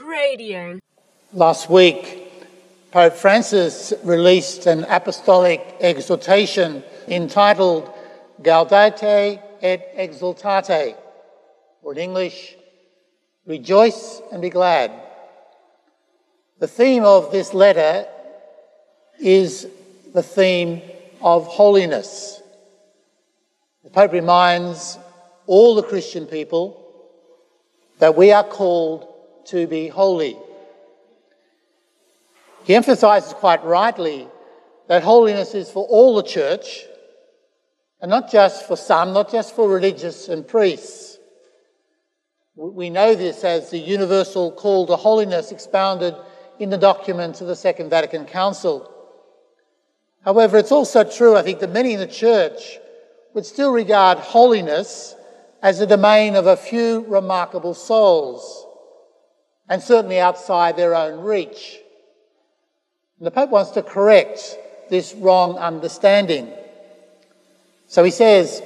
Radio. Last week, Pope Francis released an apostolic exhortation entitled Gaudete et Exsultate, or in English, Rejoice and be glad. The theme of this letter is the theme of holiness. The Pope reminds all the Christian people that we are called to be holy. He emphasizes quite rightly that holiness is for all the church, and not just for some, not just for religious and priests. We know this as the universal call to holiness expounded in the documents of the Second Vatican Council. However, it's also true, I think, that many in the church would still regard holiness as the domain of a few remarkable souls, and certainly outside their own reach. And the Pope wants to correct this wrong understanding. So he says,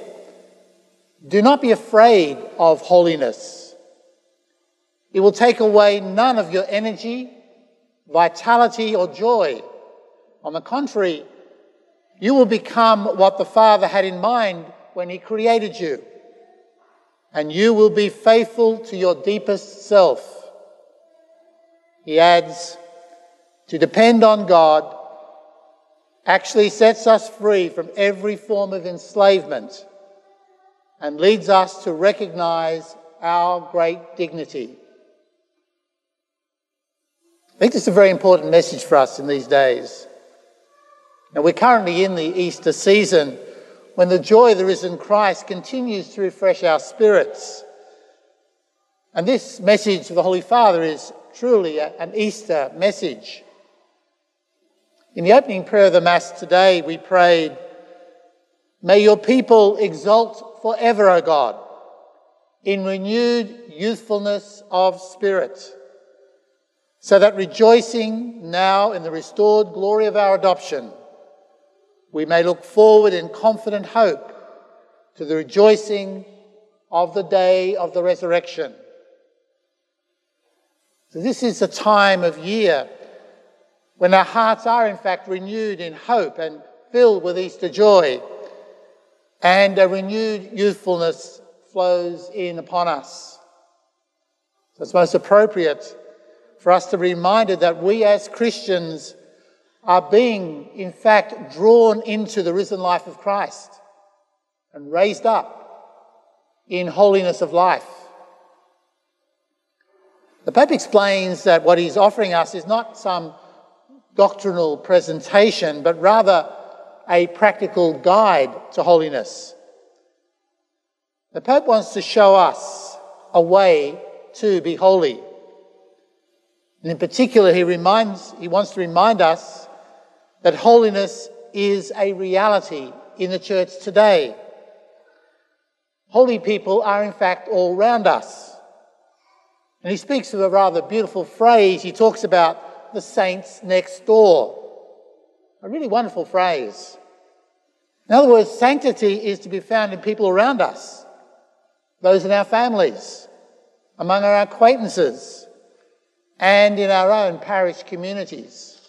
Do not be afraid of holiness. It will take away none of your energy, vitality, or joy. On the contrary, you will become what the Father had in mind when He created you and you will be faithful to your deepest self. He adds, to depend on God actually sets us free from every form of enslavement and leads us to recognize our great dignity. I think this is a very important message for us in these days. Now, we're currently in the Easter season when the joy of the risen Christ continues to refresh our spirits. And this message of the Holy Father is truly an Easter message. In the opening prayer of the Mass today, we prayed, May your people exult forever, O God, in renewed youthfulness of spirit, so that rejoicing now in the restored glory of our adoption, we may look forward in confident hope to the rejoicing of the day of the resurrection. So, this is a time of year when our hearts are, in fact, renewed in hope and filled with Easter joy, and a renewed youthfulness flows in upon us. So, it's most appropriate for us to be reminded that we as Christians are being, in fact, drawn into the risen life of Christ and raised up in holiness of life. The Pope explains that what he's offering us is not some doctrinal presentation, but rather a practical guide to holiness. The Pope wants to show us a way to be holy. And in particular, he, reminds, he wants to remind us that holiness is a reality in the church today. Holy people are, in fact, all around us. And he speaks of a rather beautiful phrase. He talks about the saints next door. A really wonderful phrase. In other words, sanctity is to be found in people around us, those in our families, among our acquaintances, and in our own parish communities.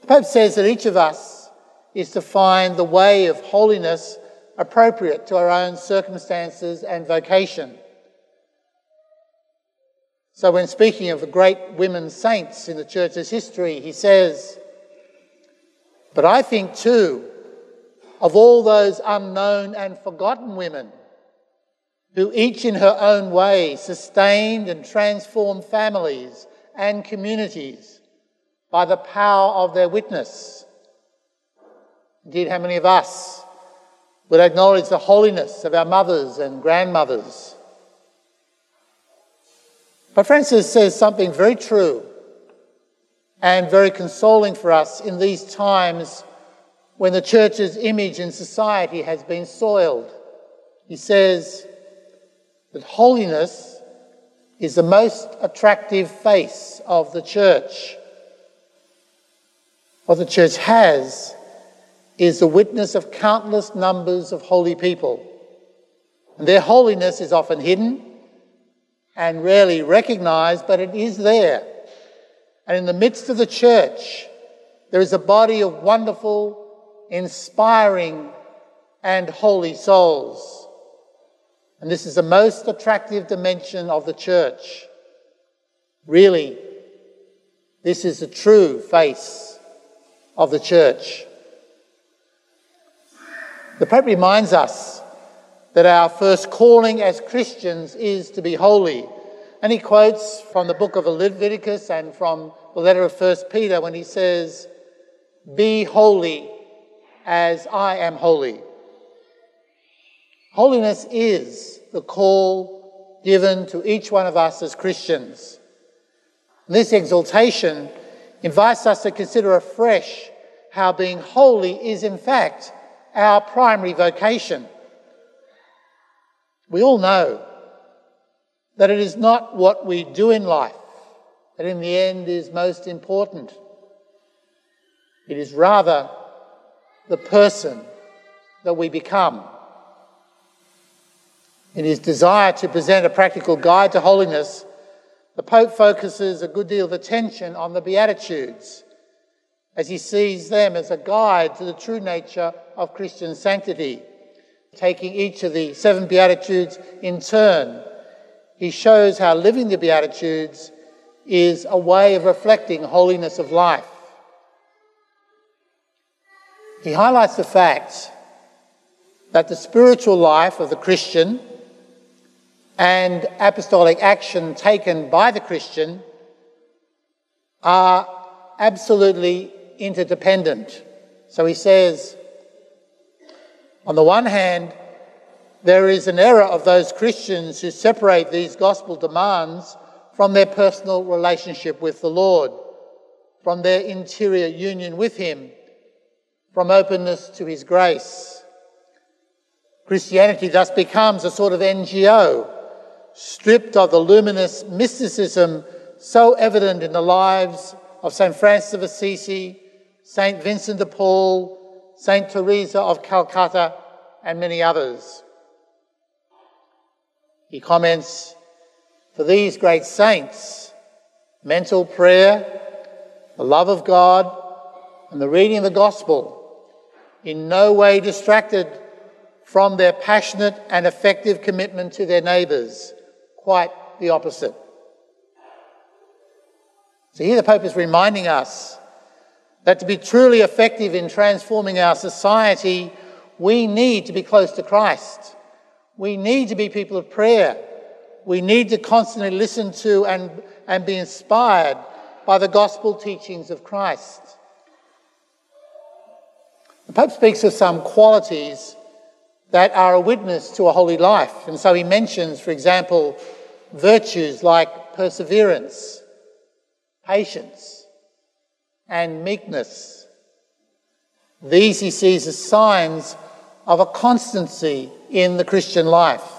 The Pope says that each of us is to find the way of holiness appropriate to our own circumstances and vocation. So, when speaking of the great women saints in the church's history, he says, But I think too of all those unknown and forgotten women who each in her own way sustained and transformed families and communities by the power of their witness. Indeed, how many of us would acknowledge the holiness of our mothers and grandmothers? But Francis says something very true and very consoling for us in these times when the church's image in society has been soiled. He says that holiness is the most attractive face of the church. What the church has is the witness of countless numbers of holy people. And their holiness is often hidden and rarely recognized, but it is there. And in the midst of the church, there is a body of wonderful, inspiring, and holy souls. And this is the most attractive dimension of the church. Really, this is the true face of the church. The Pope reminds us that our first calling as Christians is to be holy. And he quotes from the book of Leviticus and from the letter of 1 Peter when he says, Be holy as I am holy. Holiness is the call given to each one of us as Christians. This exhortation invites us to consider afresh how being holy is, in fact, our primary vocation. We all know that it is not what we do in life that in the end is most important. It is rather the person that we become. In his desire to present a practical guide to holiness, the Pope focuses a good deal of attention on the Beatitudes as he sees them as a guide to the true nature of Christian sanctity. Taking each of the seven Beatitudes in turn, he shows how living the Beatitudes is a way of reflecting holiness of life. He highlights the fact that the spiritual life of the Christian and apostolic action taken by the Christian are absolutely interdependent. So he says, on the one hand, there is an error of those Christians who separate these gospel demands from their personal relationship with the Lord, from their interior union with Him, from openness to His grace. Christianity thus becomes a sort of NGO, stripped of the luminous mysticism so evident in the lives of St. Francis of Assisi, St. Vincent de Paul, St. Teresa of Calcutta, and many others. He comments, for these great saints, mental prayer, the love of God, and the reading of the gospel in no way distracted from their passionate and effective commitment to their neighbours. Quite the opposite. So here the Pope is reminding us that to be truly effective in transforming our society, we need to be close to Christ. We need to be people of prayer we need to constantly listen to and, and be inspired by the gospel teachings of Christ. The Pope speaks of some qualities that are a witness to a holy life. And so he mentions, for example, virtues like perseverance, patience, and meekness. These he sees as signs of a constancy in the Christian life.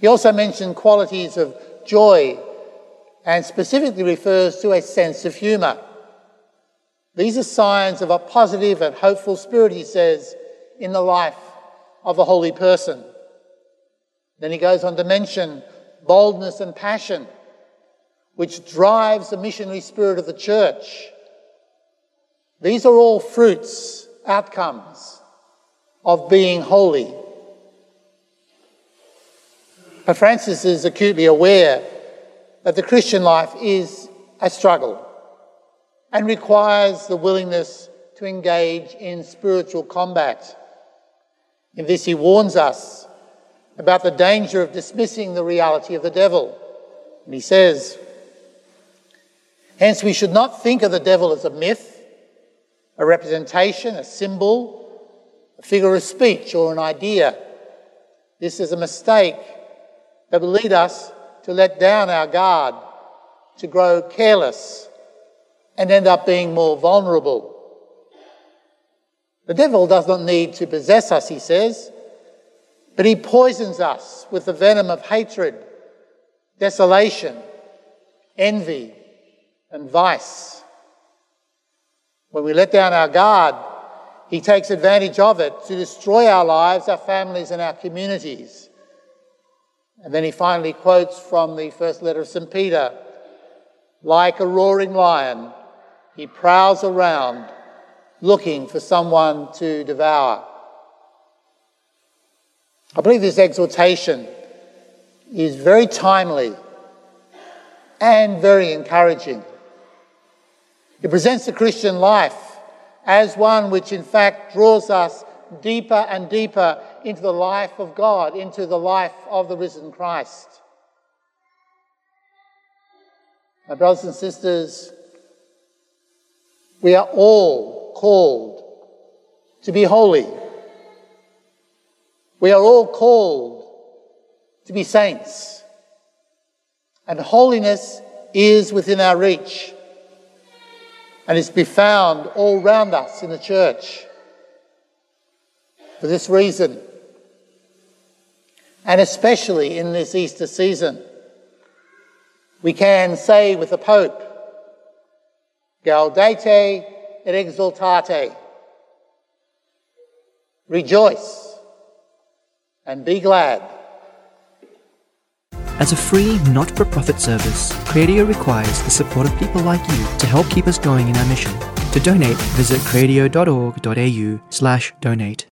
He also mentioned qualities of joy and specifically refers to a sense of humour. These are signs of a positive and hopeful spirit, he says, in the life of a holy person. Then he goes on to mention boldness and passion, which drives the missionary spirit of the church. These are all fruits, outcomes of being holy. But Francis is acutely aware that the Christian life is a struggle and requires the willingness to engage in spiritual combat. In this, he warns us about the danger of dismissing the reality of the devil. And he says, Hence, we should not think of the devil as a myth, a representation, a symbol, a figure of speech, or an idea. This is a mistake that will lead us to let down our guard, to grow careless, and end up being more vulnerable. The devil does not need to possess us, he says, but he poisons us with the venom of hatred, desolation, envy, and vice. When we let down our guard, he takes advantage of it to destroy our lives, our families, and our communities. And then he finally quotes from the first letter of St. Peter like a roaring lion, he prowls around looking for someone to devour. I believe this exhortation is very timely and very encouraging. It presents the Christian life as one which, in fact, draws us deeper and deeper into the life of God, into the life of the risen Christ. My brothers and sisters, we are all called to be holy. We are all called to be saints. And holiness is within our reach and is to be found all round us in the church. For this reason, and especially in this Easter season, we can say with the Pope, Gaudete et exsultate. Rejoice and be glad. As a free, not for profit service, Cradio requires the support of people like you to help keep us going in our mission. To donate, visit cradio.org.au slash donate.